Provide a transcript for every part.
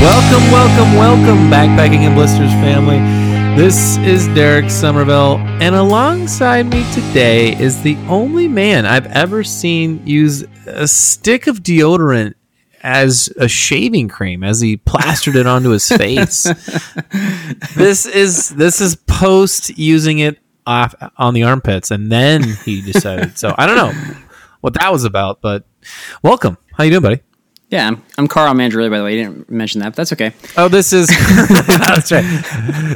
Welcome, welcome, welcome, Backpacking and Blisters family. This is Derek Somerville, and alongside me today is the only man I've ever seen use a stick of deodorant as a shaving cream as he plastered it onto his face. this is this is post using it off on the armpits, and then he decided. So I don't know what that was about, but welcome. How you doing, buddy? Yeah, I'm, I'm Carl Mandrelli, by the way. You didn't mention that, but that's okay. Oh, this is that's right.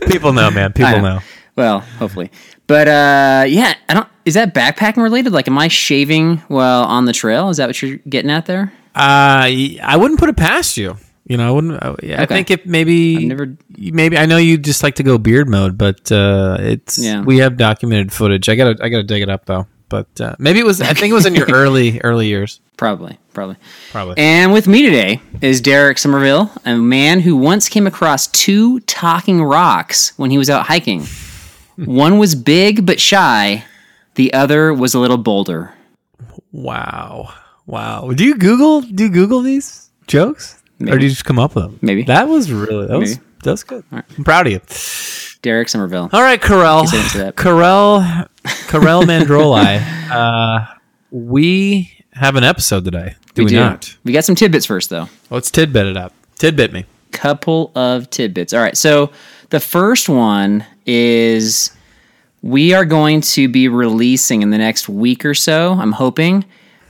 People know, man. People know. know. Well, hopefully. But uh, yeah, I don't. Is that backpacking related? Like, am I shaving while on the trail? Is that what you're getting at there? Uh, I wouldn't put it past you. You know, I wouldn't. uh, yeah, I think if maybe I've never- maybe I know you just like to go beard mode, but uh, it's Yeah. we have documented footage. I gotta I gotta dig it up though. But uh, maybe it was. I think it was in your early early years. Probably, probably. Probably. And with me today is Derek Somerville, a man who once came across two talking rocks when he was out hiking. One was big but shy, the other was a little bolder. Wow. Wow. Do you Google? Do you Google these jokes, or do you just come up with them? Maybe. That was really that was that was good. I'm proud of you. Derek Somerville. All right, Carell. Guess I didn't say that. Carell, Carell Mandroli. Uh, we have an episode today. Do we, do. not? We got some tidbits first, though. Let's tidbit it up. Tidbit me. couple of tidbits. All right. So the first one is we are going to be releasing in the next week or so, I'm hoping,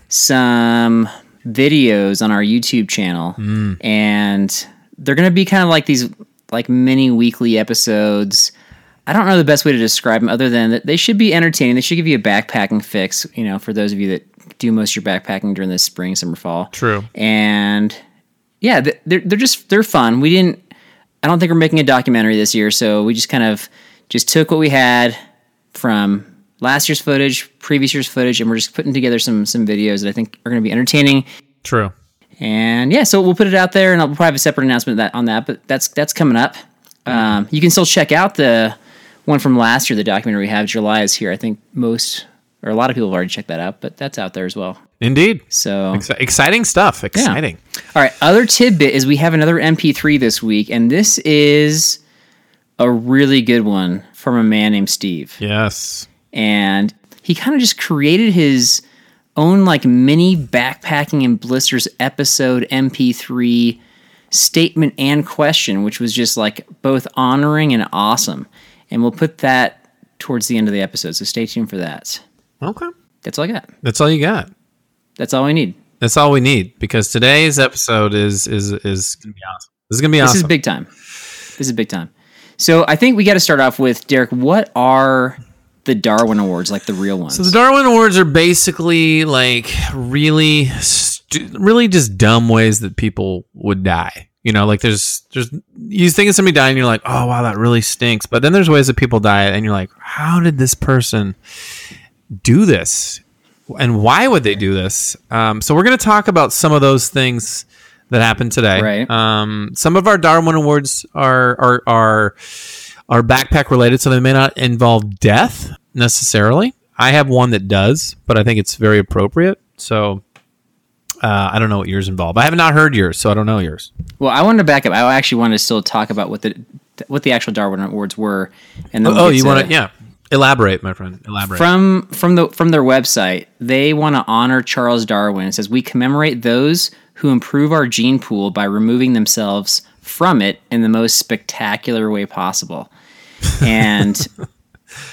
some videos on our YouTube channel. Mm. And they're going to be kind of like these like mini weekly episodes. I don't know the best way to describe them other than that they should be entertaining. They should give you a backpacking fix, you know, for those of you that do most of your backpacking during the spring, summer, fall. True. And yeah, they're they're just they're fun. We didn't. I don't think we're making a documentary this year, so we just kind of just took what we had from last year's footage, previous year's footage, and we're just putting together some some videos that I think are going to be entertaining. True. And yeah, so we'll put it out there, and I'll probably have a separate announcement that on that. But that's that's coming up. Um, you can still check out the one from last year, the documentary we have. July is here. I think most or a lot of people have already checked that out, but that's out there as well. Indeed. So Exci- exciting stuff. Exciting. All right, other tidbit is we have another MP3 this week, and this is a really good one from a man named Steve. Yes. And he kind of just created his own like mini backpacking and blisters episode MP3 statement and question, which was just like both honoring and awesome. And we'll put that towards the end of the episode, so stay tuned for that. Okay. That's all I got. That's all you got. That's all we need. That's all we need because today's episode is is is gonna be awesome. This is gonna be awesome. This is big time. This is big time. So I think we got to start off with Derek. What are the Darwin Awards, like the real ones? So the Darwin Awards are basically like really, stu- really just dumb ways that people would die. You know, like there's, there's, you think of somebody dying, and you're like, oh wow, that really stinks. But then there's ways that people die, and you're like, how did this person do this, and why would they do this? Um, so we're gonna talk about some of those things that happened today. Right. Um, some of our Darwin Awards are are are are backpack related, so they may not involve death necessarily. I have one that does, but I think it's very appropriate. So uh, I don't know what yours involve. I have not heard yours, so I don't know yours. well, I wanted to back up. I actually wanted to still talk about what the what the actual Darwin Awards were, and then Oh, we'll oh, you want to? Yeah. Elaborate, my friend. Elaborate. From from the from their website, they want to honor Charles Darwin. It says we commemorate those who improve our gene pool by removing themselves from it in the most spectacular way possible. And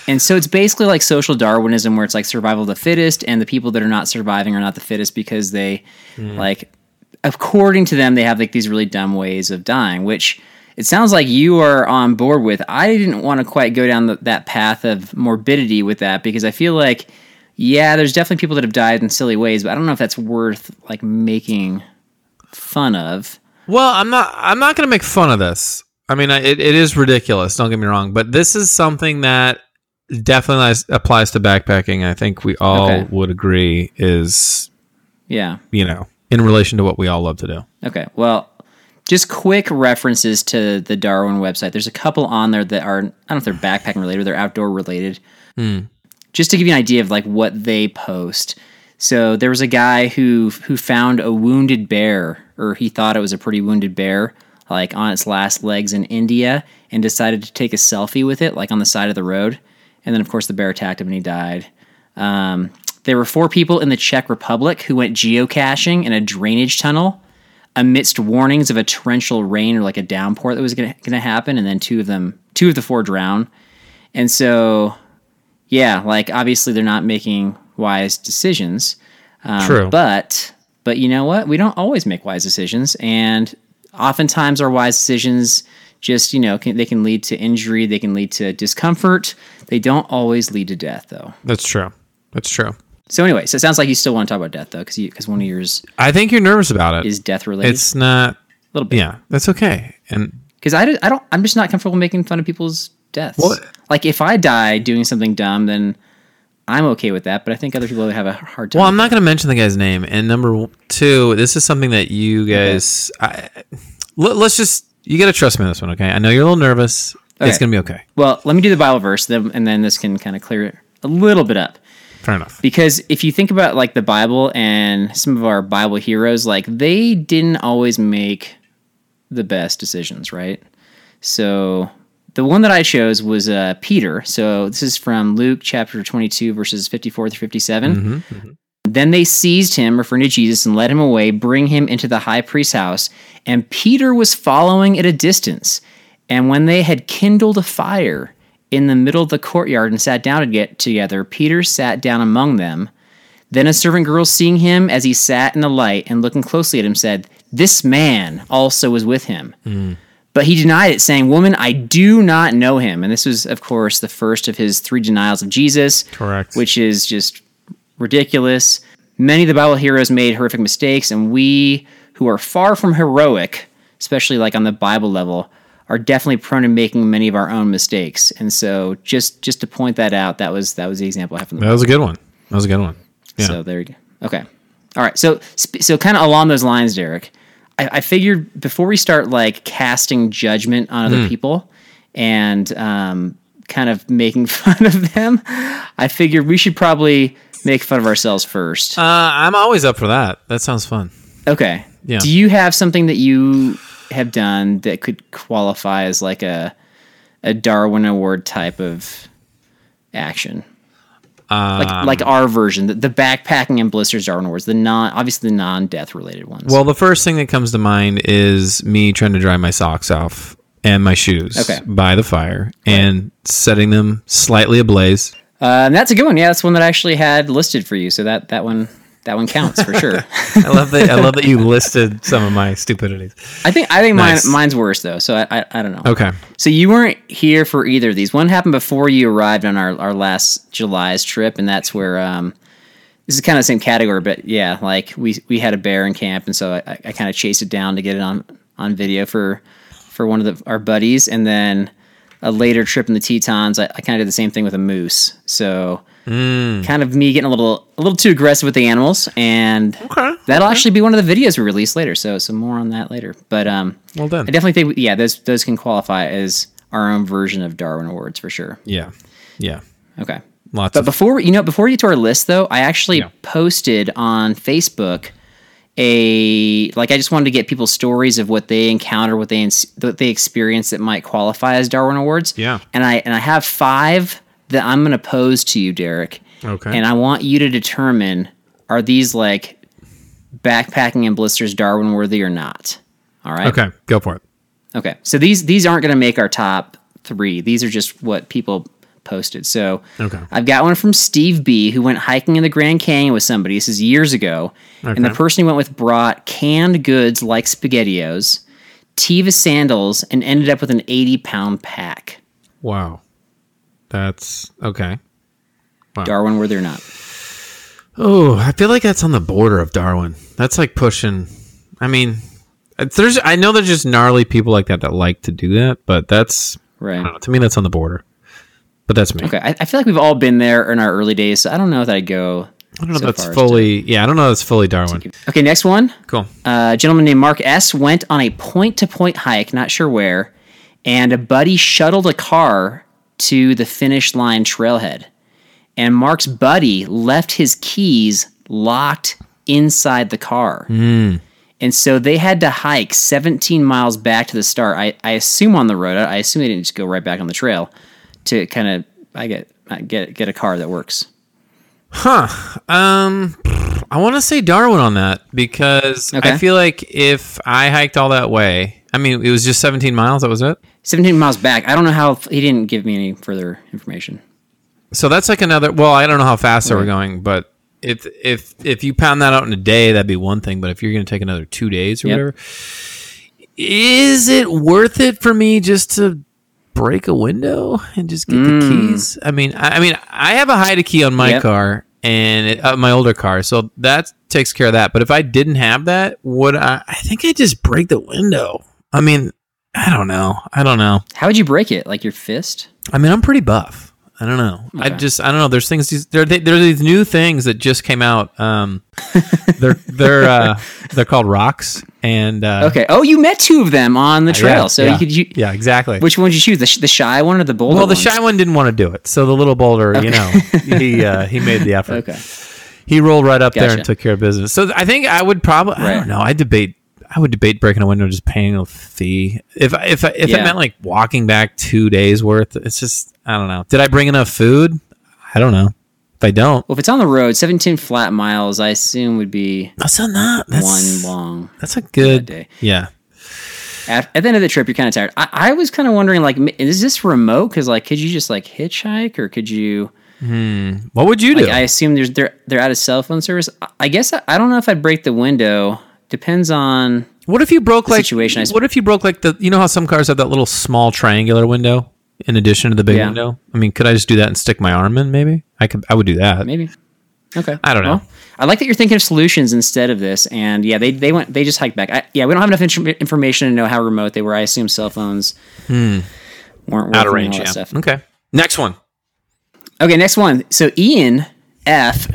and so it's basically like social Darwinism where it's like survival of the fittest and the people that are not surviving are not the fittest because they hmm. like according to them they have like these really dumb ways of dying, which it sounds like you are on board with. I didn't want to quite go down the, that path of morbidity with that because I feel like, yeah, there's definitely people that have died in silly ways, but I don't know if that's worth like making fun of. Well, I'm not. I'm not going to make fun of this. I mean, I- it, it is ridiculous. Don't get me wrong, but this is something that definitely applies to backpacking. I think we all Okay. would agree is Yeah. you know in relation to what we all love to do. Okay. Well, just quick references to the Darwin website. There's a couple on there that are I don't know if they're backpacking related or they're outdoor related. Just to give you an idea of like what they post. So there was a guy who who found a wounded bear, or he thought it was a pretty wounded bear, like on its last legs in India, and decided to take a selfie with it, like on the side of the road. And then of course the bear attacked him and he died. Um, there were four people in the Czech Republic who went geocaching in a drainage tunnel amidst warnings of a torrential rain or like a downpour that was going to happen, and then two of them, two of the four drown. And so, yeah, like obviously they're not making wise decisions. Um, True. but but you know what? We don't always make wise decisions, and oftentimes our wise decisions just you know can, they can lead to injury, they can lead to discomfort. They don't always lead to death, though. That's true. That's true. So anyway, so it sounds like you still want to talk about death, though, because because one of yours I think you're nervous about it. is death related. it's not. a little bit. Yeah, that's okay. And because I, don't- I don't I'm just not comfortable making fun of people's deaths. Well- like if I die doing something dumb, then I'm okay with that. But I think other people would have a hard time. well, I'm not going to mention the guy's name. And number two, this is something that you guys. I, let, let's just. You got to trust me on this one, okay? I know you're a little nervous. Okay. It's going to be okay. well, let me do the Bible verse, then, and then this can kind of clear it a little bit up. Fair enough. Because if you think about like the Bible and some of our Bible heroes, like they didn't always make the best decisions, right? So the one that I chose was uh, Peter. So this is from Luke chapter 22, verses 54 through 57. Then they seized him, referring to Jesus, and led him away, bring him into the high priest's house. And Peter was following at a distance. And when they had kindled a fire in the middle of the courtyard and sat down to get together, Peter sat down among them. Then a servant girl, seeing him as he sat in the light and looking closely at him, said, This man also was with him. Hmm. But he denied it, saying, Woman, I do not know him. And this was, of course, the first of his three denials of Jesus. Correct. Which is just ridiculous. Many of the Bible heroes made horrific mistakes, and we who are far from heroic, especially like on the Bible level, are definitely prone to making many of our own mistakes. And so just just to point that out, that was that was the example I have from the That was a good one. That was a good one. Yeah. so there you go. Okay. All right. So so kind of along those lines, Derek, I, I figured before we start like casting judgment on other people and um, kind of making fun of them, I figured we should probably make fun of ourselves first. uh, I'm always up for that. That sounds fun. Okay. Yeah. Do you have something that you have done that could qualify as like a a Darwin Award type of action? Um, like like our version, the, the backpacking and blisters Darwin Awards, the non obviously the non death related ones. Well, the first thing that comes to mind is me trying to dry my socks off and my shoes Okay. by the fire and setting them slightly ablaze. uh, and that's a good one. Yeah, that's one that I actually had listed for you. So that that one that one counts for sure. I love that. I love that you listed some of my stupidities. I think I think Nice. mine mine's worse though. So I, I I don't know. Okay. So you weren't here for either of these. One happened before you arrived on our, our last July's trip, and that's where um, this is kind of the same category, but yeah, like we we had a bear in camp, and so I, I kind of chased it down to get it on on video for for one of the, our buddies, and then a later trip in the Tetons, I, I kind of did the same thing with a moose. So kind of me getting a little a little too aggressive with the animals, and Okay. that'll actually be one of the videos we release later. So some more on that later, but um. Well done. I definitely think, yeah, those those can qualify as our own version of Darwin Awards for sure. Yeah. Yeah. Okay. Lots But of. before you know, before we get to our list, though, I actually Yeah. posted on Facebook a like I just wanted to get people's stories of what they encounter, what they what they experience that might qualify as Darwin Awards. Yeah. And I and I have five that I'm going to pose to you, Derek. Okay. And I want you to determine are these like backpacking and blisters Darwin worthy or not? All right. Okay, go for it. Okay. So these these aren't going to make our top three. These are just what people posted. So Okay. I've got one from Steve B, who went hiking in the Grand Canyon with somebody. This is years ago, and the person he went with brought canned goods like Spaghettios, Teva sandals, and ended up with an eighty pound pack. Wow. That's okay. Darwin, worthy or not? Oh, I feel like that's on the border of Darwin. That's like pushing. I mean, there's. I know there's just gnarly people like that that like to do that, but that's. I Right. know. To me, that's on the border. But that's me. Okay. I, I feel like we've all been there in our early days, so I don't know if I'd go. I don't know so if that's fully. Yeah, I don't know if that's fully Darwin. to- Okay, next one. Cool. Uh, a gentleman named Mark S. went on a point to point hike, not sure where, and a buddy shuttled a car to the finish line trailhead. And Mark's buddy left his keys locked inside the car. And so they had to hike 17 miles back to the start. I, I assume on the road. I assume they didn't just go right back on the trail to kind of I get I get get a car that works. Huh. Um, I want to say Darwin on that because Okay. I feel like if I hiked all that way, I mean, it was just 17 miles. That was it. 17 miles back. I don't know how he didn't give me any further information. So that's like another. Well, I don't know how fast they were going, but if if if you pound that out in a day, that'd be one thing. But if you're going to take another two days or Yep. whatever, is it worth it for me just to break a window and just get the keys? I mean, I, I mean, I have a hide a key on my Mm. Yep. car and it, uh, my older car, so that takes care of that. But if I didn't have that, would I? I think I just break the window. I mean, I don't know. I don't know. How would you break it? Like your fist? I mean, I'm pretty buff. I don't know. I just I don't know. There's things. There there are these new things that just came out. Um, they're they're uh, they're called rocks. And uh, Okay. Oh, you met two of them on the trail. yeah, so yeah, you could you, yeah, exactly. which one did you choose? The, sh- the shy one or the bolder well, the ones? shy one didn't want to do it, so the little boulder, you know, he uh, he made the effort. Okay. He rolled right up there and took care of business. So I think I would probably. I don't know. I debate. I would debate breaking a window, just paying a fee. If if if Yeah. it meant like walking back two days worth, it's just I don't know. Did I bring enough food? I don't know. If I don't, Well, if it's on the road, 17 flat miles, I assume would be that's not that's one long. That's a good day. Yeah. At, at the end of the trip, you're kind of tired. I, I was kind of wondering, like, is this remote? Because, like, could you just like hitchhike, or could you? Hmm. What would you do? Like, I assume there's they're they're out of cell phone service. I, I guess I, I don't know if I'd break the window. Depends on. what if you broke like situation, What if you broke like the you know how some cars have that little small triangular window in addition to the big Yeah. window? I mean, could I just do that and stick my arm in? Maybe I could. I would do that. Maybe. Okay. I don't know. Well, I like that you're thinking of solutions instead of this. And yeah, they they went they just hiked back. I, yeah, we don't have enough intr- information to know how remote they were. I assume cell phones weren't Hmm. Out of range. Yeah. stuff. Okay. Next one. Okay, next one. So Ian F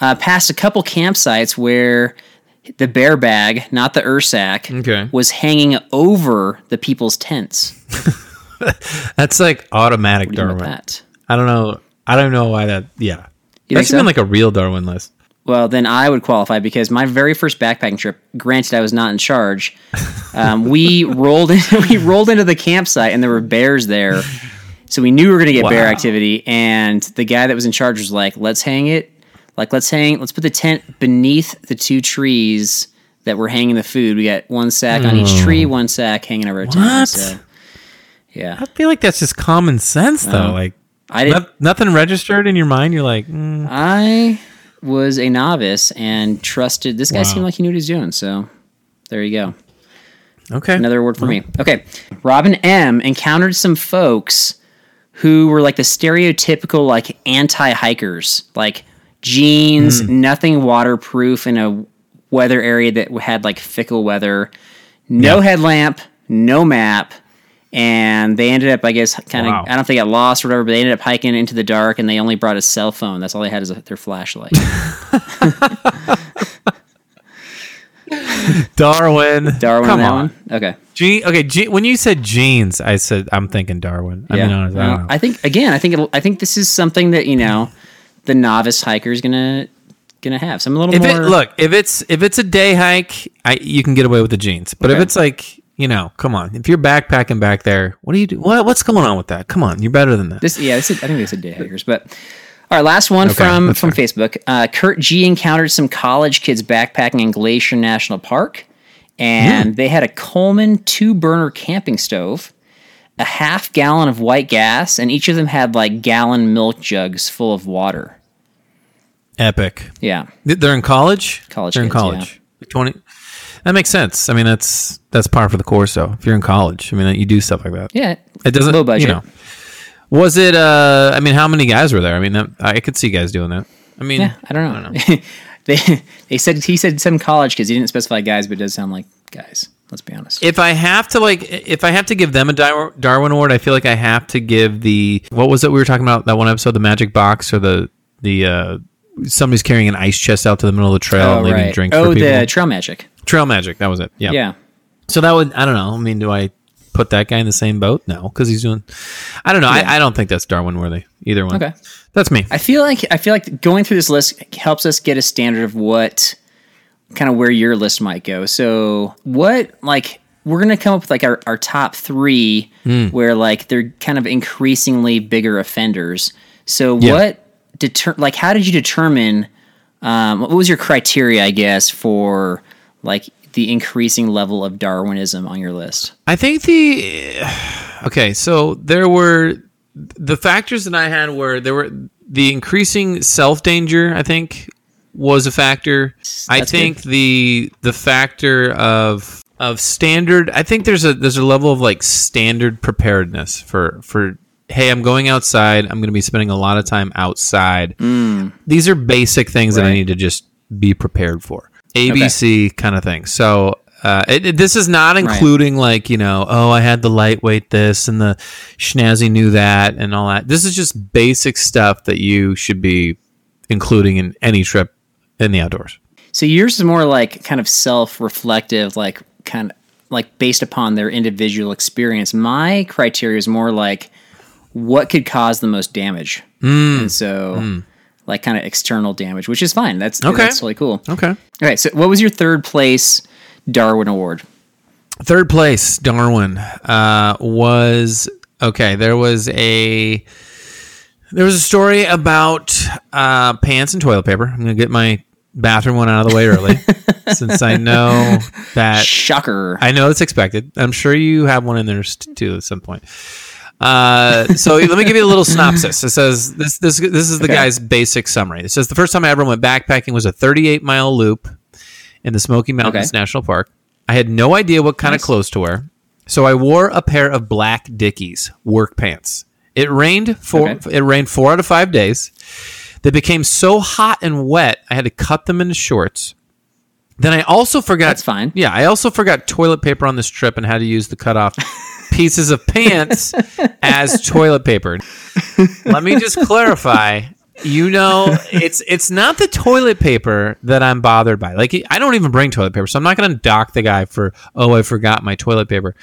uh, passed a couple campsites where the bear bag, not the Ursack, Okay. was hanging over the people's tents. That's like automatic What do Darwin. that? I don't know. I don't know why that. Yeah. You That's so? even like a real Darwin list. Well, then I would qualify because my very first backpacking trip, granted I was not in charge, um, we rolled in, we rolled into the campsite and there were bears there, so we knew we were gonna get bear activity. And the guy that was in charge was like, "Let's hang it, like let's hang, let's put the tent beneath the two trees that were hanging the food. We got one sack on each tree, one sack hanging over a tent. What? So, yeah, I feel like that's just common sense, though. Like I didn't. no- nothing registered in your mind. You're like, mm, I was a novice and trusted this guy. Wow. Seemed like he knew what he was doing. So there you go. okay. Another word for me. Okay. Robin M encountered some folks who were like the stereotypical like anti-hikers, like jeans, Hmm. nothing waterproof in a weather area that had like fickle weather, no Yeah. headlamp, no map. And they ended up, I guess, kind of, Wow. I don't know if they got lost or whatever, but they ended up hiking into the dark and they only brought a cell phone. That's all they had is a, their flashlight. Darwin. Darwin Come on one? Okay. Je- okay, je- when you said jeans, I said I'm thinking Darwin. I mean, honestly, I. I think again, I think it'll, I think this is something that you know the novice hiker is gonna gonna have some a little if more. it look if it's if it's a day hike, I you can get away with the jeans. But if it's like you know, come on. If you're backpacking back there, what do you do? What, what's going on with that? Come on, you're better than that. This, yeah, this is, I think they said day hikers, but all right. Last one Okay, from from Facebook. Uh, Kurt G encountered some college kids backpacking in Glacier National Park, and they had a Coleman two burner camping stove, a half gallon of white gas, and each of them had like gallon milk jugs full of water. Epic. Yeah, They're in college. College They're in kids, college. Twenty. That makes sense. I mean, that's that's par for the course. though. if you're in college, I mean, you do stuff like that. yeah. It doesn't. Low budget. You know. Was it? uh I mean, how many guys were there? I mean, that, I could see guys doing that. I mean, Yeah, I don't know. they they said he said some college kids. He didn't specify guys, but it does sound like guys. Let's be honest. if I have to like, if I have to give them a Darwin Award, I feel like I have to give the what was it we were talking about that one episode, the Magic Box or the the uh somebody's carrying an ice chest out to the middle of the trail and leaving drinks oh, for people. the trail magic. Trail Magic, that was it. Yeah. Yeah. So that would I don't know. I mean, do I put that guy in the same boat? No, because he's doing. I don't know. Yeah. I, I don't think that's Darwin worthy. Either one. Okay. That's me. I feel like I feel like going through this list helps us get a standard of what kind of where your list might go. So what like we're gonna come up with like our, our top three Hmm. where like they're kind of increasingly bigger offenders. So Yeah. what deter like how did you determine um, what was your criteria, I guess, for like the increasing level of Darwinism on your list? I think the okay. So there were the factors that I had were there were the increasing self danger. I think was a factor. I That's think the the factor of of standard. I think there's a there's a level of like standard preparedness for for. Hey, I'm going outside. I'm going to be spending a lot of time outside. These are basic things that I need to just be prepared for. ABC kind of thing. So uh, it, it- this is not including like you know, oh, I had the lightweight this and the schnazzy knew that and all that. This is just basic stuff that you should be including in any trip in the outdoors. So yours is more like kind of self-reflective, like kind of like based upon their individual experience. My criteria is more like what could cause the most damage, Mm. and so like kind of external damage, which is fine. That's Okay. That's really cool. Okay. All right. so what was your third place Darwin Award? Third place, Darwin, uh, was okay. There was a there was a story about uh, pants and toilet paper. I'm gonna get my bathroom went out of the way early, since I know that Shocker. I know it's expected. I'm sure you have one in there too at some point. Uh, so let me give you a little synopsis. It says this this this is the Okay. guy's basic summary. It says the first time I ever went backpacking was a 38 mile loop in the Smoky Mountains Okay. National Park. I had no idea what kind Nice. of clothes to wear, so I wore a pair of black Dickies work pants. It rained four. Okay. It rained four out of five days. They became so hot and wet, I had to cut them into shorts. Then I also forgot. That's fine. Yeah, I also forgot toilet paper on this trip and had to use the cut off pieces of pants as toilet paper. Let me just clarify. You know, it's it's not the toilet paper that I'm bothered by. Like I don't even bring toilet paper, so I'm not going to dock the guy for oh I forgot my toilet paper.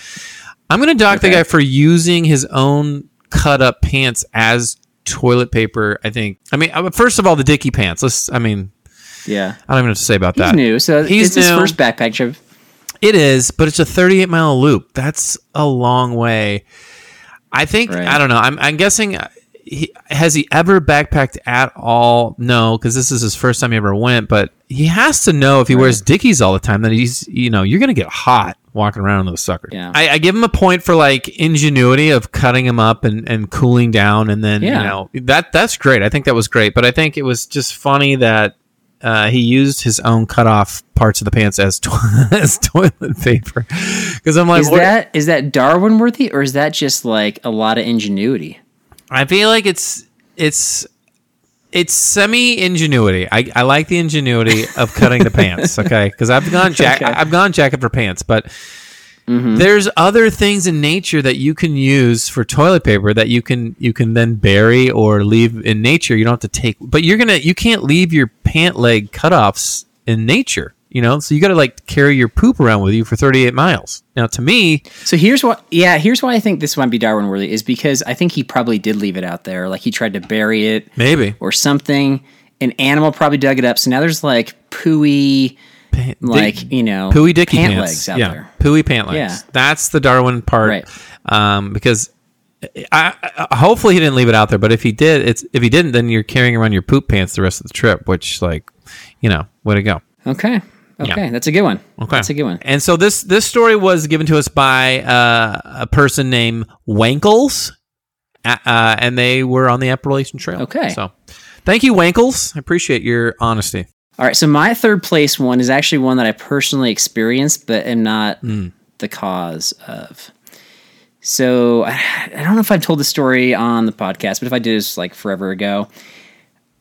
I'm going to dock the guy for using his own cut up pants as toilet paper. I think. I mean, first of all, the Dicky pants. Let's. I mean, yeah, I don't even have to say about that. he's that. new, so He's it's his first backpack trip. It is, but it's a 38 mile loop. That's a long way. I think Right. I don't know. I'm I'm guessing. uh, He, has he ever backpacked at all? No, because this is his first time he ever went. But he has to know if he wears Dickies all the time that he's you know you're gonna get hot walking around in those suckers. Yeah. I, I give him a point for like ingenuity of cutting him up and, and cooling down, and then Yeah. you know that that's great. I think that was great, but I think it was just funny that uh, he used his own cut off parts of the pants as to- as toilet paper. Because I'm like, Is what- that is that Darwin worthy, or is that just like a lot of ingenuity? I feel like it's it's it's semi ingenuity. I, I like the ingenuity of cutting the pants. Okay, because I've gone jack Okay. I've gone jacket for pants, but mm-hmm. there's other things in nature that you can use for toilet paper that you can you can then bury or leave in nature. You don't have to take, but you're gonna you can't leave your pant leg cutoffs in nature. You know, so you got to like carry your poop around with you for 38 miles. Now, to me, So here's what, yeah, here's why I think this might be Darwin worthy is because I think he probably did leave it out there, like he tried to bury it maybe or something. An animal probably dug it up, so now there's like pooey, Pa- like dick- you know, pooey dicky pant pants. legs out yeah, there. pooey pant legs. Yeah. That's the Darwin part. Right. Um, because I, I hopefully he didn't leave it out there, but if he did, it's if he didn't, then you're carrying around your poop pants the rest of the trip, which like, you know, way to go. Okay, okay, Yeah. that's a good one. Okay. that's a good one. And so this this story was given to us by uh, a person named Wankles, uh, and they were on the Appalachian Trail. Okay. So, thank you, Wankles. I appreciate your honesty. All right, so my third place one is actually one that I personally experienced, but am not Hmm. the cause of. So I I don't know if I've told the story on the podcast, but if I did, it's like forever ago.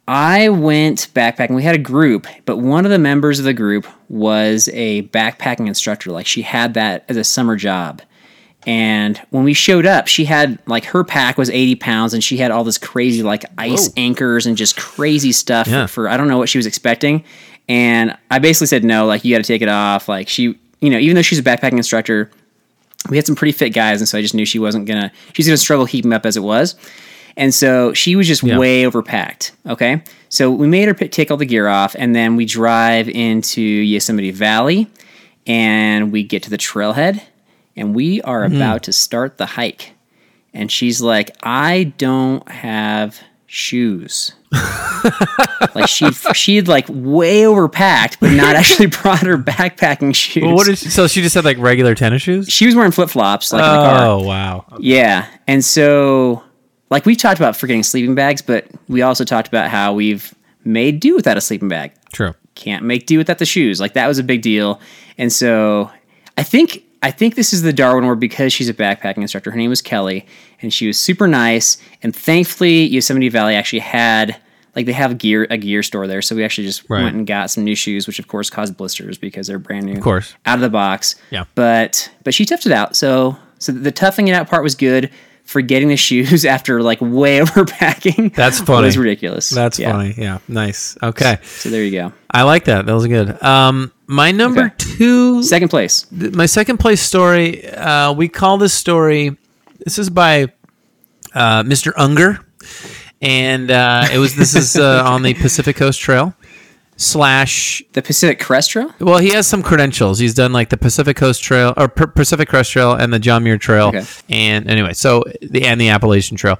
I went backpacking. We had a group, but one of the members of the group was a backpacking instructor. Like she had that as a summer job. And when we showed up, she had like her pack was 80 pounds and she had all this crazy like ice anchors and just crazy stuff Yeah. for, I don't know what she was expecting. And I basically said, no, like you got to take it off. Like she, you know, even though she's a backpacking instructor, we had some pretty fit guys. And so I just knew she wasn't going to, she's going to struggle keeping up as it was. And so she was just Yeah. way overpacked. Okay. So we made her p- take all the gear off and then we drive into Yosemite Valley and we get to the trailhead and we are mm-hmm. about to start the hike. And she's like, I don't have shoes. like she'd she'd like way overpacked, but not actually brought her backpacking shoes. Well, what did she, so she just had like regular tennis shoes? she was wearing flip flops like in the car. Oh wow. Yeah. And so, like, we've talked about forgetting sleeping bags, but we also talked about how we've made do without a sleeping bag. True. Can't make do without the shoes. Like, that was a big deal. And so, I think. I think this is the Darwin where because she's a backpacking instructor, her name was Kelly, and she was super nice. And thankfully, Yosemite Valley actually had like they have gear a gear store there, so we actually just Right. went and got some new shoes, which of course caused blisters because they're brand new, of course. out of the box. Yeah. But but she toughed it out. So so the toughing it out part was good. Forgetting the shoes after like way overpacking. That's funny. Was ridiculous. That's Yeah. funny. Yeah. Nice. Okay. So there you go. I like that. That was good. Um, my number Okay. two Second place. th- my second place story uh, we call this story this is by uh, mr unger and uh, it was this is uh, on the pacific coast trail slash The Pacific Crest Trail. well he has some credentials he's done like the pacific coast trail or P- pacific crest trail and the john muir trail Okay. and anyway so the and the appalachian trail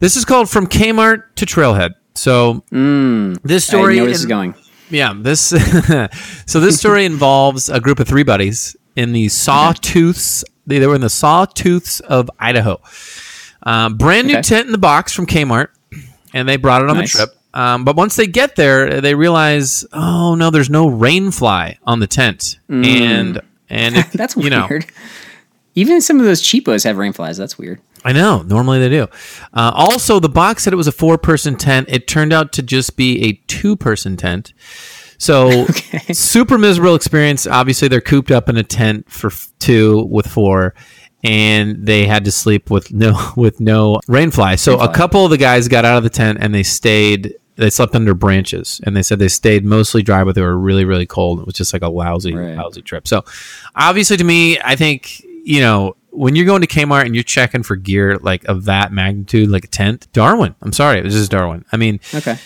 this is called from kmart to trailhead so this Mm. I story know where this is going. yeah, this so this story involves a group of three buddies in the Sawtooths. They, they were in the Sawtooths of Idaho. Um, brand new Okay. tent in the box from Kmart, and they brought it on Nice. the trip. Um, but once they get there, they realize, oh no, there's no rain fly on the tent, and and Mm. That's you weird. know, Even some of those cheapos have rain flies. That's weird. I know. Normally they do. Uh, also, the box said it was a four person tent. It turned out to just be a two person tent. So, super miserable experience. Obviously, they're cooped up in a tent for f- two with four, and they had to sleep with no with no rainfly. So, a couple of the guys got out of the tent and they stayed. They slept under branches, and they said they stayed mostly dry, but they were really, really cold. It was just like a lousy, Right. lousy trip. So, obviously, to me, I think you know when you're going to Kmart and you're checking for gear like of that magnitude, like a tent, Darwin. I'm sorry, this is Darwin. I mean, Okay.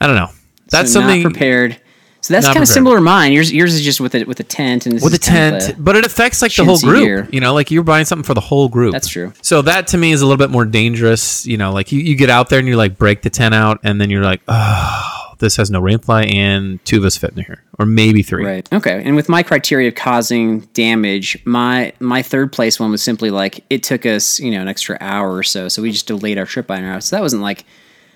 I don't know. That's So something prepared. So that's kind of similar to mine. Yours yours is just with a with a tent and with a is kind of tent, but it affects like the whole group. You know, like you're buying something for the whole group. That's true. So that to me is a little bit more dangerous. You know, like you, you get out there and you like break the tent out, and then you're like, oh, this has no rainfly, and two of us fit in here, or maybe three. Right. Okay. And with my criteria of causing damage, my my third place one was simply like it took us, you know, an extra hour or so. So we just delayed our trip by an hour. So that wasn't like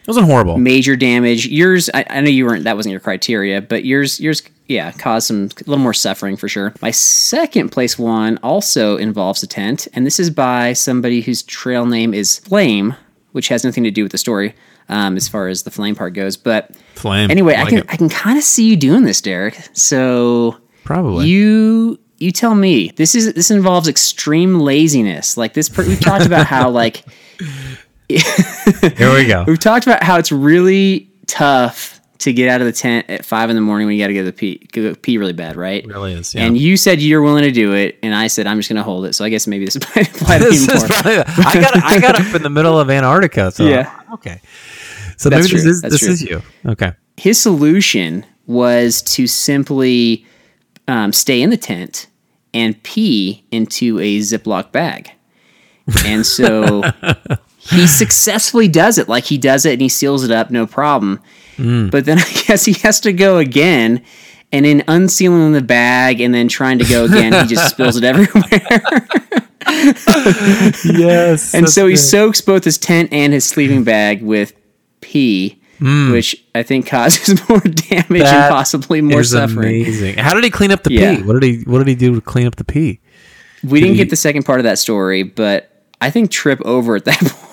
It wasn't horrible. major damage. Yours, I, I know you weren't. That wasn't your criteria, but yours, yours, yeah, caused some a little more suffering for sure. My second place one also involves a tent, and this is by somebody whose trail name is Flame, which has nothing to do with the story um, as far as the flame part goes. But Flame. anyway, I Like can it. I can kind of see you doing this, Derek. So Probably. you you tell me this is this involves extreme laziness. Like this, per- we've talked about how like Here we go. We've talked about how it's really tough to get out of the tent at five in the morning when you got to go to the pee, go pee really bad, right? really is, yeah. And you said you're willing to do it, and I said I'm just going to hold it. So I guess maybe this might apply to This is probably, I got I got up in the middle of Antarctica. So Yeah. okay. So That's maybe true. this is That's this true. is you. Okay. His solution was to simply um, stay in the tent and pee into a Ziploc bag. And so he successfully does it. Like he does it and he seals it up, no problem. Mm. But then I guess he has to go again. And in unsealing the bag and then trying to go again, he just spills it everywhere. yes. and so he soaks both his tent and his sleeping bag with pee, mm. which I think causes more damage. That and possibly more is suffering. amazing. How did he clean up the Yeah. pee? What did he What did he do to clean up the pee? We didn't get the second part of that story, but I think trip over at that point.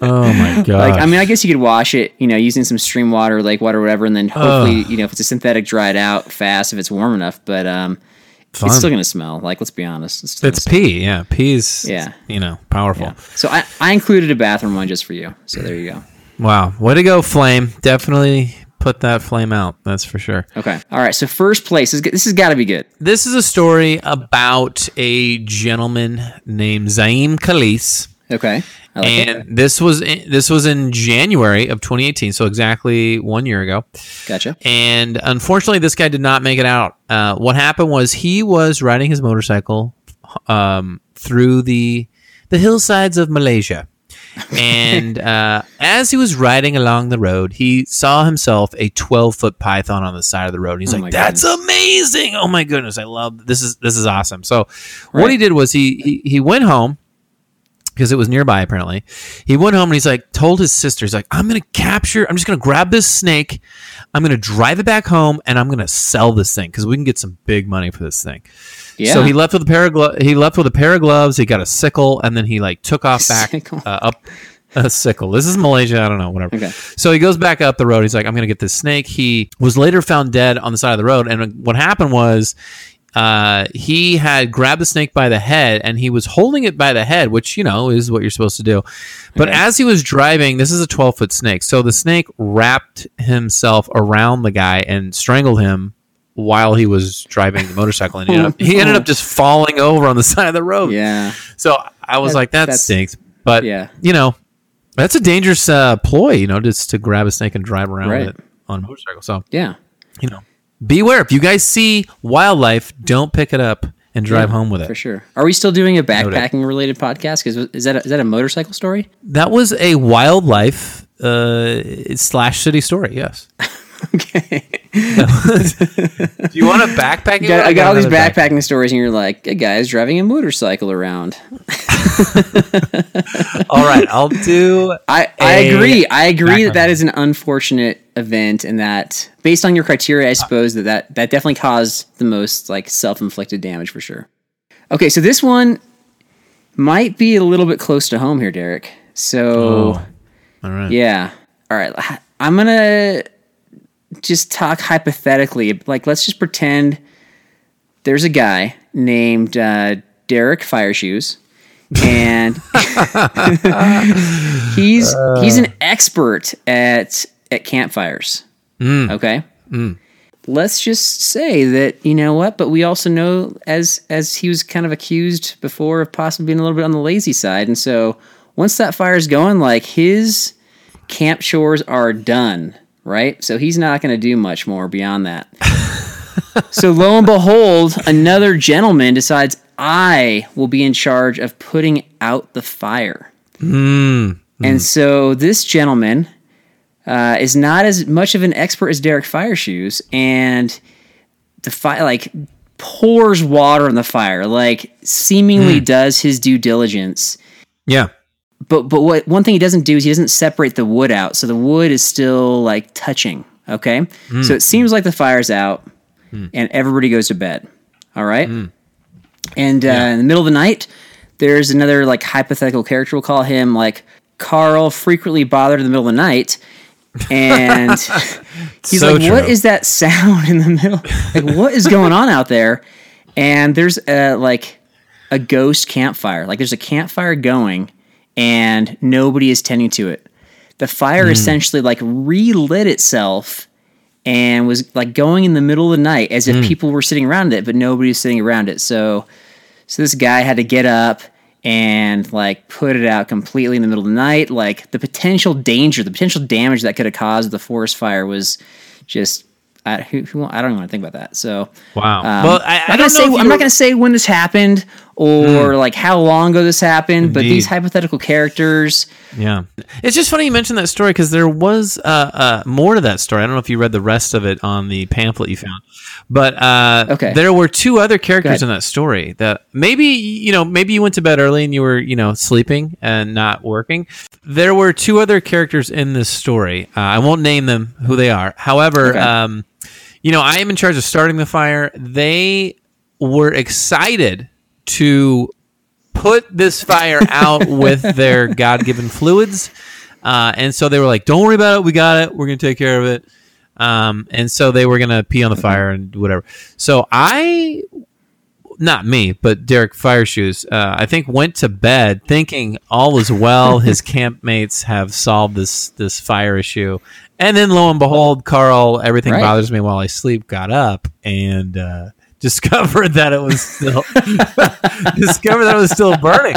Oh my god! like, I mean, I guess you could wash it, you know, using some stream water, lake water, whatever, and then hopefully, you know, if it's a synthetic, dry it out fast if it's warm enough. But um, Fun. it's still gonna smell. Like, let's be honest, it's, it's pee. Yeah, pee is Yeah. you know powerful. smell. So I, I included a bathroom one just for you. So there you go. Wow, way to go, Flame! Definitely put that flame out. That's for sure. Okay. All right. So first place this, this has got to be good. This is a story about a gentleman named Zaim Khalis. Okay. Like it. and this was in, this was in January of 2018, so exactly one year ago. Gotcha. And unfortunately, this guy did not make it out. Uh, what happened was he was riding his motorcycle um, through the the hillsides of Malaysia, and uh, as he was riding along the road, he saw himself a 12 foot python on the side of the road. And he's Oh like, "That's goodness. amazing! Oh my goodness, I love this is this is awesome." So, what he did was he he, he went home because it was nearby apparently. He went home and he's like told his sister, he's like, I'm gonna capture, I'm just gonna grab this snake, I'm gonna drive it back home, and I'm gonna sell this thing because we can get some big money for this thing. Yeah. So he left with a pair of glo- he left with a pair of gloves, he got a sickle, and then he like took off back uh, up a sickle. This is Malaysia, I don't know, whatever. Okay. So he goes back up the road. He's like, I'm gonna get this snake. He was later found dead on the side of the road, and what happened was uh, he had grabbed the snake by the head and he was holding it by the head, which, you know, is what you're supposed to do. But as he was driving, this is a 12 foot snake. So the snake wrapped himself around the guy and strangled him while he was driving the motorcycle. And he ended up, he ended up just falling over on the side of the road. Yeah. So I was That- like, that stinks. But, Yeah. you know, that's a dangerous uh, ploy, you know, just to grab a snake and drive around Right. it on a motorcycle. So, Yeah. you know, beware. If you guys see wildlife, don't pick it up and drive home with it. For sure. Are we still doing a backpacking related podcast? Because is that a, is that a motorcycle story? That was a wildlife uh, slash city story. Yes. Okay. Do you want a backpack? I got. I got all these backpacking stories, and you're like, a guy's driving a motorcycle around. All right, I'll do. I, I a agree. I agree that that is an unfortunate event, and that based on your criteria, I suppose that that, that definitely caused the most like self inflicted damage for sure. Okay, so this one might be a little bit close to home here, Derek. So. Oh, all right. Yeah. All right. I'm going to just talk hypothetically. Like, let's just pretend there's a guy named uh, Derek Fireshoes. And he's he's an expert at at campfires. Okay. Let's just say that you know what, but we also know as as he was kind of accused before of possibly being a little bit on the lazy side, and so once that fire's going, like his camp chores are done, right? So he's not going to do much more beyond that. so lo and behold, another gentleman decides I will be in charge of putting out the fire. Hmm. And hmm. so this gentleman uh, is not as much of an expert as Derek Fireshoes, and the fire like pours water on the fire, like seemingly hmm. does his due diligence Yeah. But but what one thing he doesn't do is he doesn't separate the wood out, so the wood is still like touching. Okay, so it seems like the fire's out, and everybody goes to bed. All right, and uh, in the middle of the night, there's another like hypothetical character. We'll call him like Carl, frequently bothered in the middle of the night, and he's So like, "What true. is that sound in the middle? Like, what is going on out there?" And there's a like a ghost campfire. Like there's a campfire going and nobody is tending to it. The fire essentially like relit itself and was like going in the middle of the night as if people were sitting around it, but nobody was sitting around it. So so this guy had to get up and like put it out completely in the middle of the night. Like the potential danger, the potential damage that could have caused the forest fire was just I, who, who, I don't even want to think about that. So Wow. um, well, I, I don't say, know. if I'm not going to say when this happened or like how long ago this happened, but these hypothetical characters. Yeah, it's just funny you mentioned that story because there was uh, uh, more to that story. I don't know if you read the rest of it on the pamphlet you found, but uh, Okay. there were two other characters in that story that maybe you know maybe you went to bed early and you were you know sleeping and not working. There were two other characters in this story. Uh, I won't name them who they are. However, Okay. um, you know I am in charge of starting the fire. They were excited to put this fire out with their God-given fluids, uh, and so they were like, "Don't worry about it. We got it. We're gonna take care of it." Um, and so they were gonna pee on the fire and whatever. So I, not me, but Derek Fire Shoes, uh, I think went to bed thinking all is well. His campmates have solved this this fire issue, and then lo and behold, Carl, everything Right. bothers me while I sleep, got up and. Uh, Discovered that it was still discovered that it was still burning.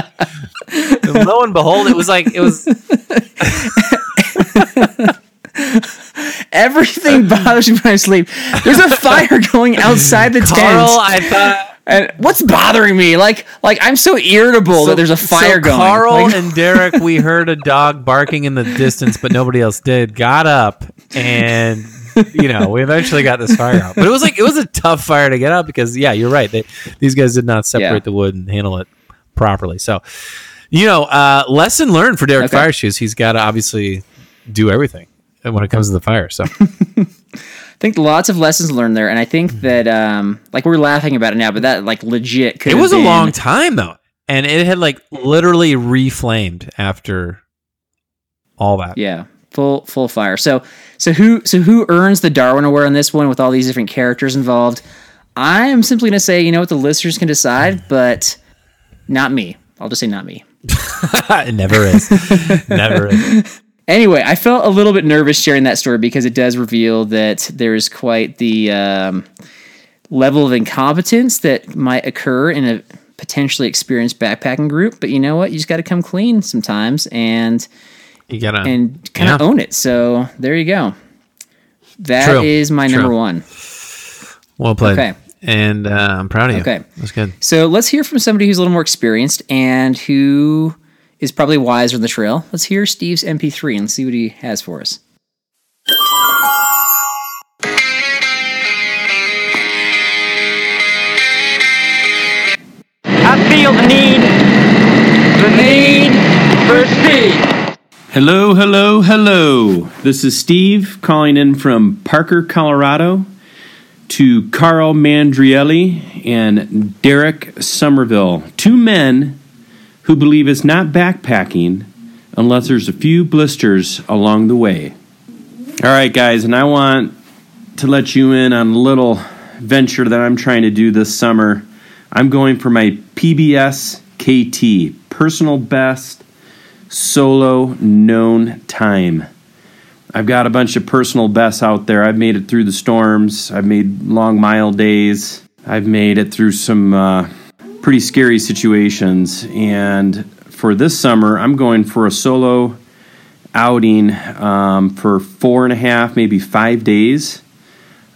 And lo and behold, it was like it was Everything bothers me when I sleep. There's a fire going outside the Carl. tent. I thought And what's bothering me? Like, like I'm so irritable that there's a fire so going. Carl Like- and Derek, we heard a dog barking in the distance, but nobody else did. Got up and you know we eventually got this fire out. But it was like it was a tough fire to get out because yeah, you're right. They, these guys did not separate Yeah. the wood and handle it properly. So you know, uh, lesson learned for Derek Okay. Fire Shoes. He's got to obviously do everything when it comes to the fire. So I think lots of lessons learned there, and I think that um, like we're laughing about it now, but that like legit could. it was a long time though, and it had like literally reflamed after all that. Yeah, full full fire. So so who so who earns the Darwin Award on this one with all these different characters involved? I am simply gonna say, you know what, the listeners can decide, but not me. I'll just say not me. it never is. never is. Anyway, I felt a little bit nervous sharing that story because it does reveal that there is quite the um, level of incompetence that might occur in a potentially experienced backpacking group. But you know what? You just got to come clean sometimes and You gotta and kind of Yeah. own it. So there you go. That is True. my True. number one. well played. Okay. And uh, I'm proud of you. Okay. That's good. So let's hear from somebody who's a little more experienced and who is probably wiser on the trail. Let's hear Steve's MP3 and see what he has for us. I feel the need, the need for speed. Hello, hello, hello. This is Steve calling in from Parker, Colorado to Carl Mandrielli and Derek Somerville, two men who believe it's not backpacking unless there's a few blisters along the way. All right, guys, and I want to let you in on a little venture that I'm trying to do this summer. I'm going for my PBS KT, personal best solo known time. I've got a bunch of personal bests out there. I've made it through the storms. I've made long mile days. I've made it through some uh, pretty scary situations. And for this summer, I'm going for a solo outing um, for four and a half, maybe five days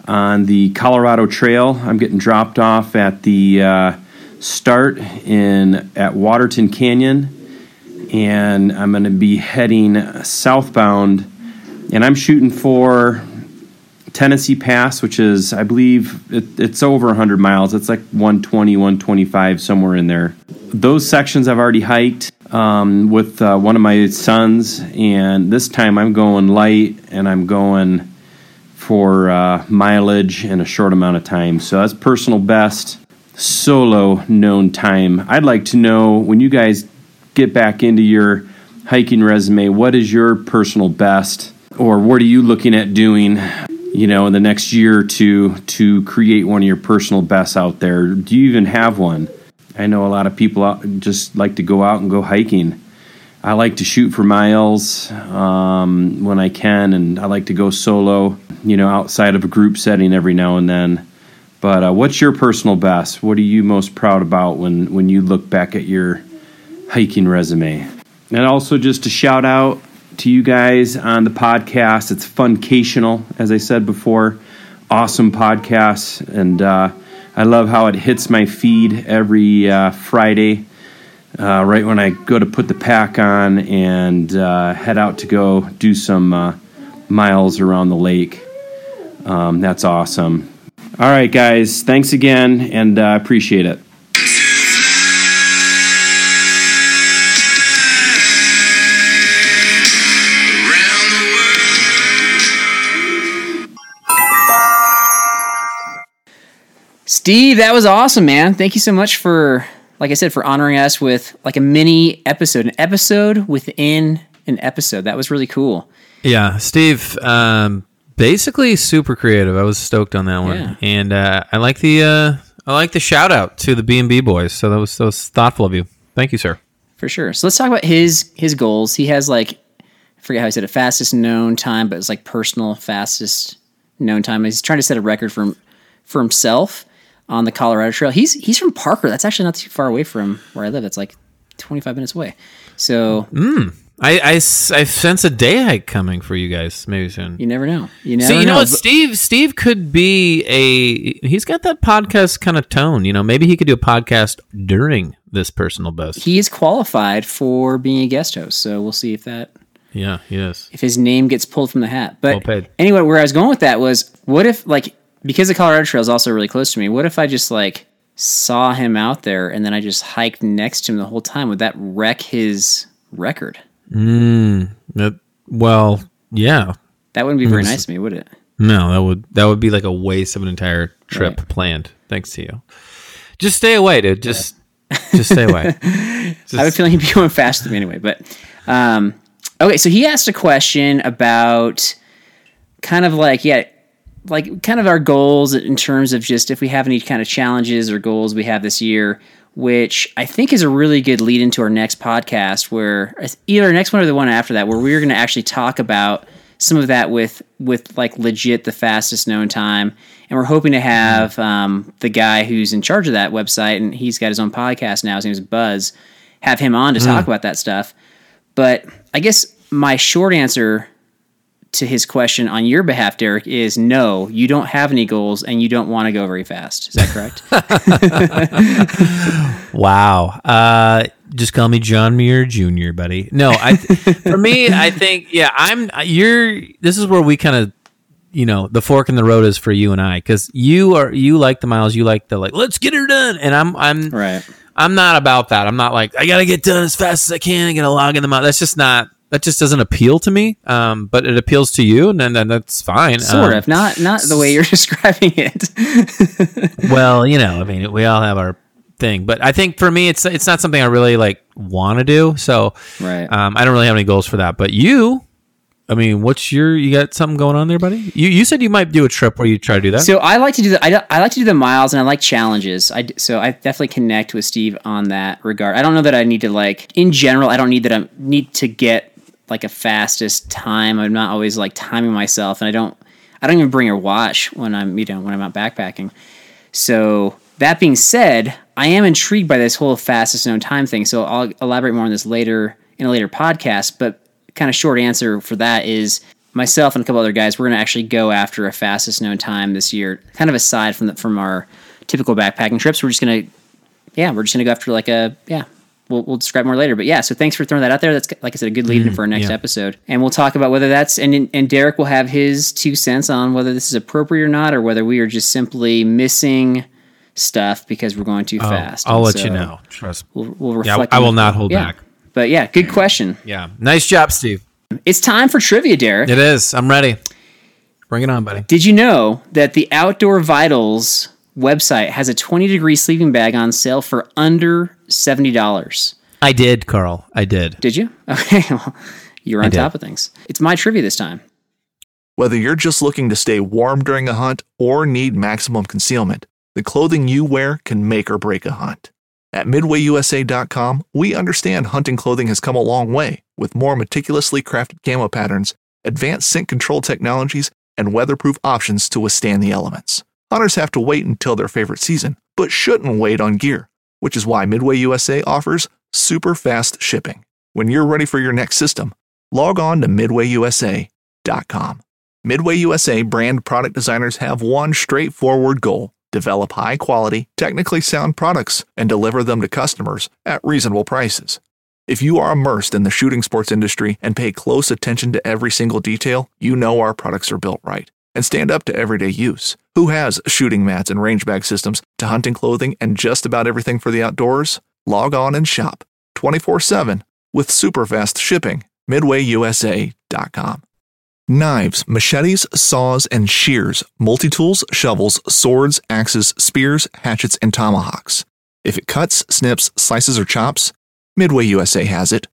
on the Colorado Trail. I'm getting dropped off at the uh, start in at Waterton Canyon and I'm going to be heading southbound. And I'm shooting for Tennessee Pass, which is, I believe, it, it's over 100 miles. It's like 120, 125, somewhere in there. Those sections I've already hiked um, with uh, one of my sons, and this time I'm going light and I'm going for uh, mileage in a short amount of time. So that's personal best solo known time. I'd like to know when you guys get back into your hiking resume, what is your personal best, or what are you looking at doing? You know, in the next year or two to create one of your personal bests out there. Do you even have one? I know a lot of people just like to go out and go hiking. I like to shoot for miles um, when I can, and I like to go solo, you know, outside of a group setting every now and then. But uh, what's your personal best? What are you most proud about when, when you look back at your hiking resume? And also, just a shout out to you guys on the podcast. It's Funcational, as I said before. awesome podcast, and uh, I love how it hits my feed every uh, Friday, uh, right when I go to put the pack on and uh, head out to go do some uh, miles around the lake. Um, that's awesome. All right, guys, thanks again, and I appreciate it. Steve, that was awesome, man. Thank you so much for, like I said, for honoring us with like a mini episode, an episode within an episode. That was really cool. Yeah, Steve, um, basically super creative. I was stoked on that one, Yeah. and uh, I like the uh, I like the shout out to the B and B boys. So that was that was thoughtful of you. Thank you, sir. For sure. So let's talk about his his goals. He has like I forget how he said it, fastest known time, but it's like personal fastest known time. He's trying to set a record for for himself on the Colorado Trail. He's he's from Parker. That's actually not too far away from where I live. It's like 25 minutes away. So hmm. I I sense a day hike coming for you guys maybe soon. you never know. You never So you know know. what, Steve? Steve could be a. He's got that podcast kind of tone. You know, maybe he could do a podcast during this personal best. he is qualified for being a guest host. So we'll see if that yeah, he is. if his name gets pulled from the hat. But Well paid. anyway, where I was going with that was, what if like because the Colorado Trail is also really close to me? What if I just like saw him out there and then I just hiked next to him the whole time? Would that wreck his record? That- well, yeah. That wouldn't be very nice to me, would it? No, that would that would be like a waste of an entire trip Right. planned. Thanks to you. Just stay away, dude. Just just stay away. I have a feeling he'd be going faster than me anyway. But um, okay, so he asked a question about kind of like yeah, like kind of our goals in terms of just if we have any kind of challenges or goals we have this year, which I think is a really good lead into our next podcast, where either our next one or the one after that, where we're going to actually talk about some of that with with like legit the fastest known time. And we're hoping to have um, the guy who's in charge of that website and he's got his own podcast now his name is buzz have him on to talk about that stuff. But i guess my short answer to his question on your behalf derek is no you don't have any goals and you don't want to go very fast is that correct Wow. Uh, just call me John Muir Jr., buddy. No, I for me, I think yeah, I'm you're this is where we kind of you know, the fork in the road is for you and I cuz you are you like the miles, you like the like let's get her done and I'm I'm right I'm not about that. I'm not like I got to get done as fast as I can and get a log in the mile. That's just not that just doesn't appeal to me. Um, but it appeals to you and then, then that's fine. sort Um, of not not the way you're describing it well, you know, I mean, we all have our thing, but I think for me, it's it's not something I really like want to do. So, Right. um, I don't really have any goals for that. But you, I mean, what's your you got something going on there, buddy? You you said you might do a trip where you try to do that. So I like to do the I, I like to do the miles and I like challenges. I so I definitely connect with Steve on that regard. I don't know that I need to like in general. I don't need that I need to get like a fastest time. I'm not always like timing myself, and I don't I don't even bring a watch when I'm you know when I'm out backpacking. So that being said, I am intrigued by this whole fastest known time thing. So I'll elaborate more on this later in a later podcast. But kind of short answer for that is myself and a couple other guys. We're going to actually go after a fastest known time this year. Kind of aside from the, from our typical backpacking trips, we're just going to yeah, we're just going to go after like a yeah. We'll, we'll describe more later, but yeah. So thanks for throwing that out there. That's like I said, a good lead in mm, for our next yeah. episode, and we'll talk about whether that's and and Derek will have his two cents on whether this is appropriate or not, or whether we are just simply missing stuff because we're going too oh, fast. Oh, I'll And let so you know. Trust. me. We'll, we'll Yeah. I will not hold Yeah. back. But yeah, good question. Yeah, nice job, Steve. It's time for trivia, Derek. It is. I'm ready. Bring it on, buddy. Did you know that the Outdoor Vitals website has a 20 degree sleeping bag on sale for under $70? I did, Carl. I did. Did you? Okay, well, you're on did. top of things. It's my trivia this time. Whether you're just looking to stay warm during a hunt or need maximum concealment, the clothing you wear can make or break a hunt. At MidwayUSA.com, we understand hunting clothing has come a long way with more meticulously crafted camo patterns, advanced scent control technologies, and weatherproof options to withstand the elements. Hunters have to wait until their favorite season, but shouldn't wait on gear, which is why Midway USA offers super fast shipping. When you're ready for your next system, log on to MidwayUSA.com. Midway USA brand product designers have one straightforward goal develop high quality, technically sound products and deliver them to customers at reasonable prices. If you are immersed in the shooting sports industry and pay close attention to every single detail, you know our products are built right and stand up to everyday use. Who has shooting mats and range bag systems to hunting clothing and just about everything for the outdoors? Log on and shop 24 7 with super fast shipping. MidwayUSA.com. Knives, machetes, saws, and shears, multi tools, shovels, swords, axes, spears, hatchets, and tomahawks. If it cuts, snips, slices, or chops, Midway USA has it.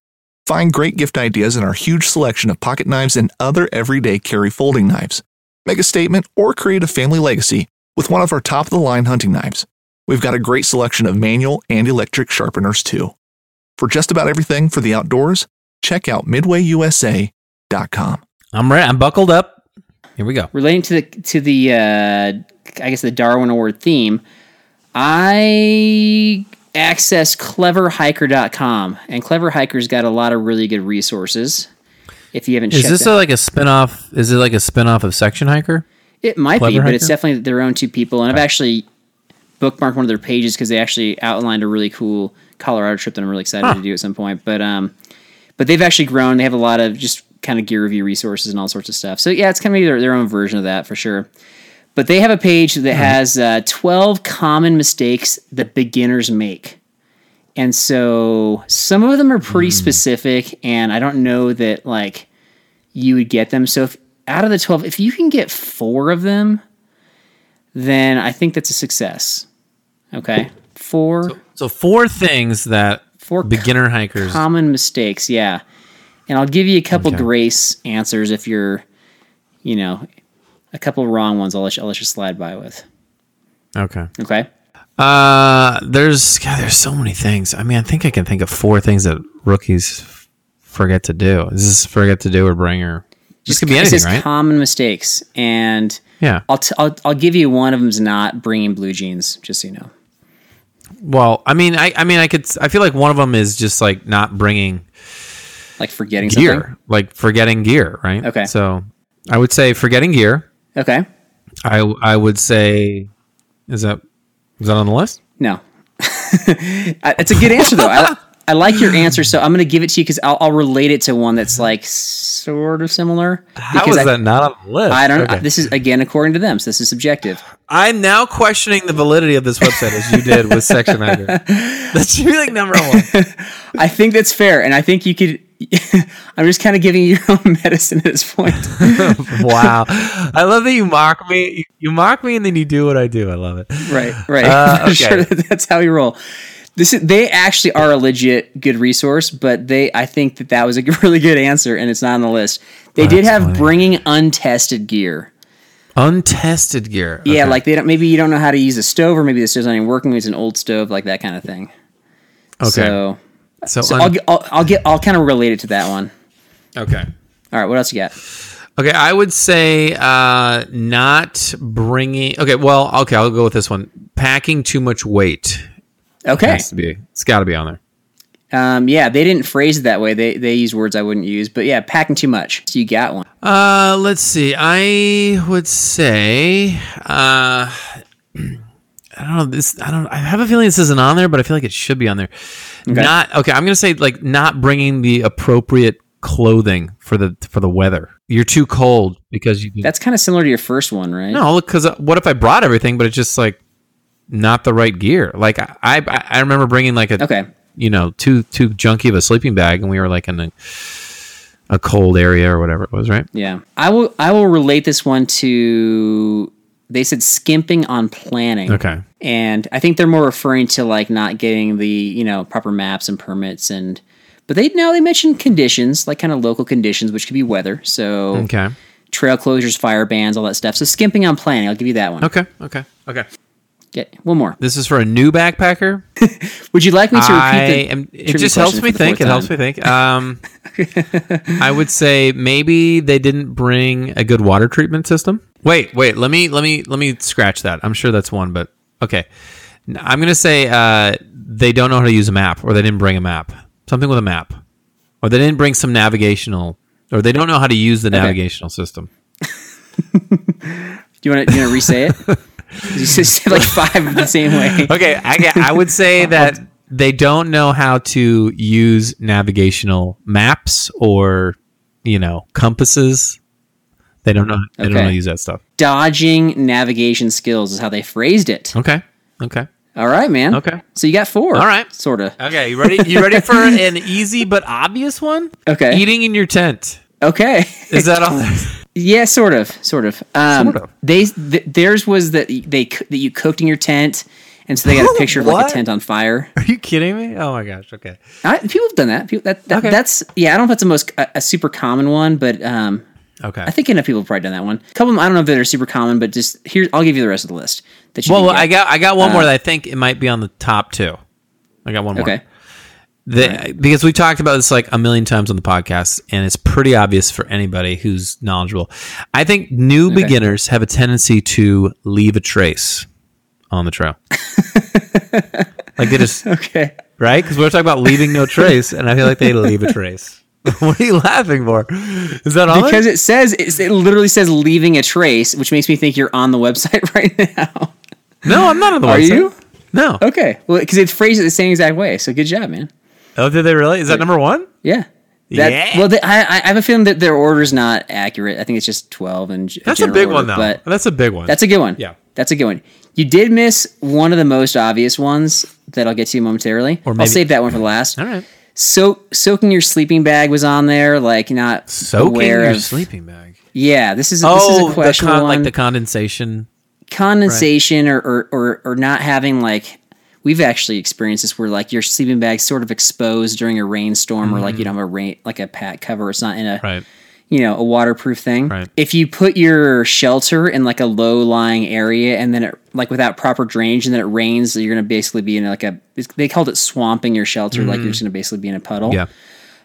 Find great gift ideas in our huge selection of pocket knives and other everyday carry folding knives. Make a statement or create a family legacy with one of our top of the line hunting knives. We've got a great selection of manual and electric sharpeners too. For just about everything for the outdoors, check out midwayusa.com. I'm ready. I'm buckled up. Here we go. relating to the to the uh, I guess the Darwin Award theme, I access cleverhiker.com and Clever Hiker's got a lot of really good resources. If you haven't Is this a, like a spin-off? Is it like a spin-off of Section Hiker? it might Clever be, but it's definitely their own two people. And I've actually bookmarked one of their pages because they actually outlined a really cool Colorado trip that I'm really excited to do at some point. But um, but they've actually grown. They have a lot of just kind of gear review resources and all sorts of stuff. So yeah, it's kind of their, their own version of that for sure. But they have a page that has uh, 12 common mistakes that beginners make. And so some of them are pretty hmm. specific, and I don't know that like you would get them. So if out of the 12, if you can get four of them, then I think that's a success. Okay. Four So four things that Four beginner hikers. common mistakes, yeah. And I'll give you a couple Okay. grace answers if you're, you know, a couple wrong ones. I'll let you, I'll let you slide by with. okay. Okay. Uh, there's God, there's so many things. I mean, I think I can think of four things that rookies f- forget to do. This is forget to do or bring or this could be anything, right? common mistakes, and Yeah. I'll, t- I'll I'll give you one of them's not bringing blue jeans, just so you know. Well, I mean, I I mean, I could. I feel like one of them is just like not bringing Like forgetting gear, something. like forgetting gear, right? Okay. So I would say forgetting gear. Okay. I I would say is that is that on the list? No. It's a good answer though. I, I like your answer, so I'm going to give it to you because I'll, I'll relate it to one that's like sort of similar. How because I, that not on the list? I don't. Okay. This is again according to them, so this is subjective. I'm now questioning the validity of this website as you did with Section Hiker. That should be like number one. I think that's fair, and I think you could. I'm just kind of giving you your own medicine at this point. wow, I love that you mock me. You, mock me and then you do what I do. I love it. right, right. Uh, okay. sure, that's how you roll. This is, they actually are a legit good resource, but they I think that that was a really good answer, and it's not on the list. They did have funny. bringing untested gear. Untested gear. Yeah, like they don't. Maybe you don't know how to use a stove, or maybe the stove's not even working. It's an old stove, like that kind of thing. okay. So, So, so un- I'll, get- I'll I'll get I'll kind of relate it to that one. okay. All right, what else you got? Okay, I would say uh, not bringing. Okay, well, okay, I'll go with this one. Packing too much weight Okay. has to be. It's got to be on there. Um, yeah, they didn't phrase it that way. They they use words I wouldn't use, but yeah, packing too much. So you got one. Uh, let's see. I would say. Uh, I don't know this. I don't. I have a feeling this isn't on there, but I feel like it should be on there. Not okay. I'm gonna say like not bringing the appropriate clothing for the for the weather. You're too cold because you. That's kind of similar to your first one, right? No, because uh, what if I brought everything, but it's just like not the right gear? Like I, I, I remember bringing like a, Okay. you know, too too junky of a sleeping bag, and we were like in a, a cold area or whatever it was, right? Yeah, I will. I will relate this one to. They said skimping on planning. Okay. And I think they're more referring to like not getting the you know proper maps and permits and. But they now they mentioned conditions, like kind of local conditions, which could be weather. So Okay. trail closures, fire bans, all that stuff. So skimping on planning, I'll give you that one. Okay. Okay. Okay. Get one more. This is for a new backpacker. Would you like me to repeat I the? am. It just helps me think. It fourth helps me think. Um, I would say maybe they didn't bring a good water treatment system. Wait, wait. Let me let me let me scratch that. I'm sure that's one, but okay. I'm gonna say uh, they don't know how to use a map, or they didn't bring a map. Something with a map, or they didn't bring some navigational, or they don't know how to use the navigational system. Do you want to you want to re-say it? you said like five the same way. Okay, I, I would say that they don't know how to use navigational maps or you know compasses. They don't know. They don't know how to use that stuff. Dodging navigation skills is how they phrased it. Okay. Okay. All right, man. Okay. So you got four. All right. Sort of. Okay. You ready? You ready for an easy but obvious one? Okay. Eating in your tent. Okay. Is that all? Yeah, sort of, sort of. Um, Sort of. They th- theirs was that they that you cooked in your tent, and so they got a picture of like a tent on fire. Are you kidding me? Oh my gosh. Okay. I, people have done that. People, that, that Okay. that's yeah. I don't know if that's the most a, a super common one, but um, Okay. I think enough people have probably done that one. A couple of them, I don't know if they're super common, but just here I'll give you the rest of the list. That you well, I got I got one more Uh, that I think it might be on the top two. I got one more. okay. The, because we talked about this like a million times on the podcast, and it's pretty obvious for anybody who's knowledgeable. I think new beginners have a tendency to leave a trace on the trail. like they just Okay. right because we're talking about leaving no trace, and I feel like they leave a trace. what are you laughing for? Is that on Because it says it's, it literally says leaving a trace, which makes me think you're on the website right now. No, I'm not on the Are website. Are you? No. Okay. Well, because it phrased it the same exact way. So good job, man. Oh, did they really? Is that number one? Yeah. That, Yeah. Well, they, I, I have a feeling that their order's not accurate. I think it's just 12 and That's a big one, though. But That's a big one. that's a good one. Yeah. That's a good one. You did miss one of the most obvious ones that I'll get to momentarily. Or I'll save that one for last. all right. So soaking your sleeping bag was on there, like not Soaking aware your of. sleeping bag. Yeah, this is this Oh, is a the questionable con- like the condensation. condensation or, or, or or not having like we've actually experienced this where like your sleeping bag's sort of exposed during a rainstorm or like you don't have a rain like a pat cover it's not in a Mm-hmm. Right. You know a waterproof thing Right. if you put your shelter in like a low lying area and then it like without proper drainage and then it rains you're gonna basically be in like a they called it swamping your shelter like you're just gonna basically be in a puddle Mm-hmm.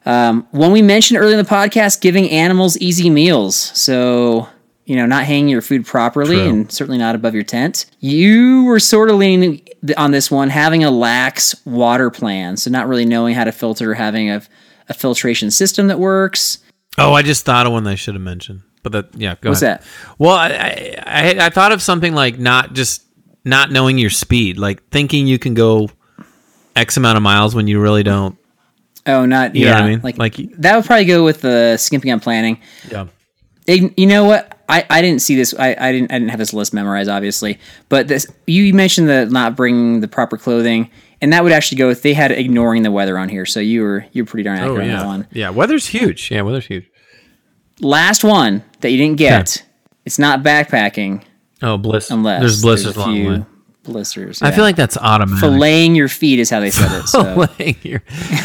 Yeah. one we mentioned earlier in the podcast, giving animals easy meals. So, you know, not hanging your food properly True. and certainly not above your tent. You were sort of leaning on this one, having a lax water plan. So, not really knowing how to filter, having a, a filtration system that works. Oh, I just thought of one that I should have mentioned. But that, yeah, go What's ahead. that? Well, I, I, I, thought of something like not just not knowing your speed, like thinking you can go X amount of miles when you really don't. Oh, not, You know yeah. what I mean? Like, Like- that would probably go with the skimping on planning. Yeah. You know what? I, I didn't see this. I, I didn't I didn't have this list memorized, obviously. But this you mentioned the not bringing the proper clothing, and that would actually go with they had ignoring the weather on here. So you were you're pretty darn oh, accurate Oh, on that yeah. one. Yeah. Weather's huge. Yeah. Weather's huge. Last one that you didn't get. It's not backpacking Oh, bliss. unless There's blisters along the way. blisters. I feel like that's automatic. filleting your feet is how they said it. So Filleting your-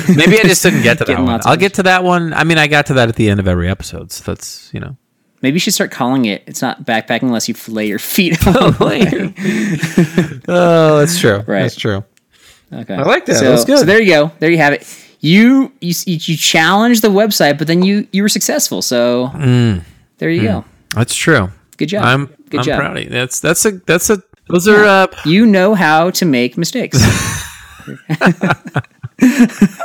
Maybe I just didn't get to that one. I'll get to that one. I mean, I got to that at the end of every episode. So that's, you know. maybe you should start calling it. It's not backpacking unless you fillet your feet. oh, that's true. Right. That's true. Okay. I like that. So, That's good. so there you go. There you have it. You you you challenged the website, but then you you were successful. So there you go. That's true. Good job. Mm. I'm Good I'm job. proud of you. That's that's a that's a those are uh You know how to make mistakes.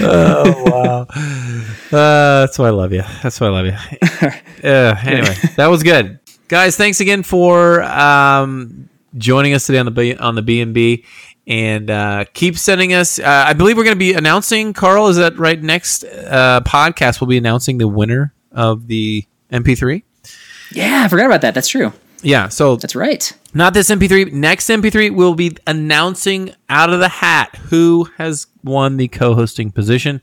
Oh wow! Uh that's why I love you. That's why I love you. uh, anyway, that was good. Guys, thanks again for um joining us today on the B, on the B&B and uh, keep sending us uh, I believe we're going to be announcing Carl is that right next uh, podcast we'll be announcing the winner of the MP3. yeah, I forgot about that. That's true. Yeah, so That's right. Not this MP3. Next MP3, we'll be announcing out of the hat who has won the co hosting position.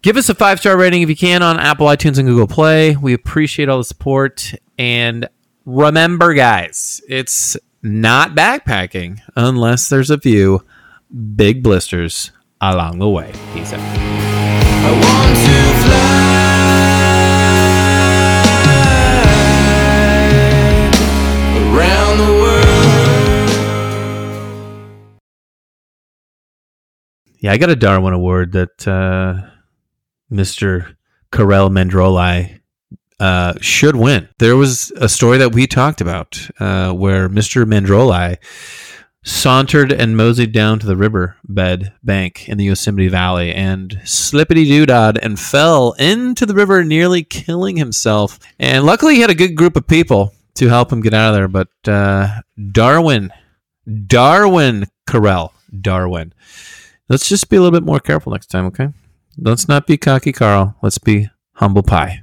Give us a five star rating if you can on Apple, iTunes, and Google Play. We appreciate all the support. And remember, guys, it's not backpacking unless there's a few big blisters along the way. Peace out. Yeah, I got a Darwin Award that uh, Mr. Carell Mandroli uh, should win. There was a story that we talked about uh, where Mr. Mandroli sauntered and moseyed down to the river bed bank in the Yosemite Valley and slippity doodad and fell into the river, nearly killing himself. And luckily, he had a good group of people to help him get out of there. But uh, Darwin, Darwin Carell, Darwin. Let's just be a little bit more careful next time, okay? Let's not be cocky, Carl. Let's be humble pie.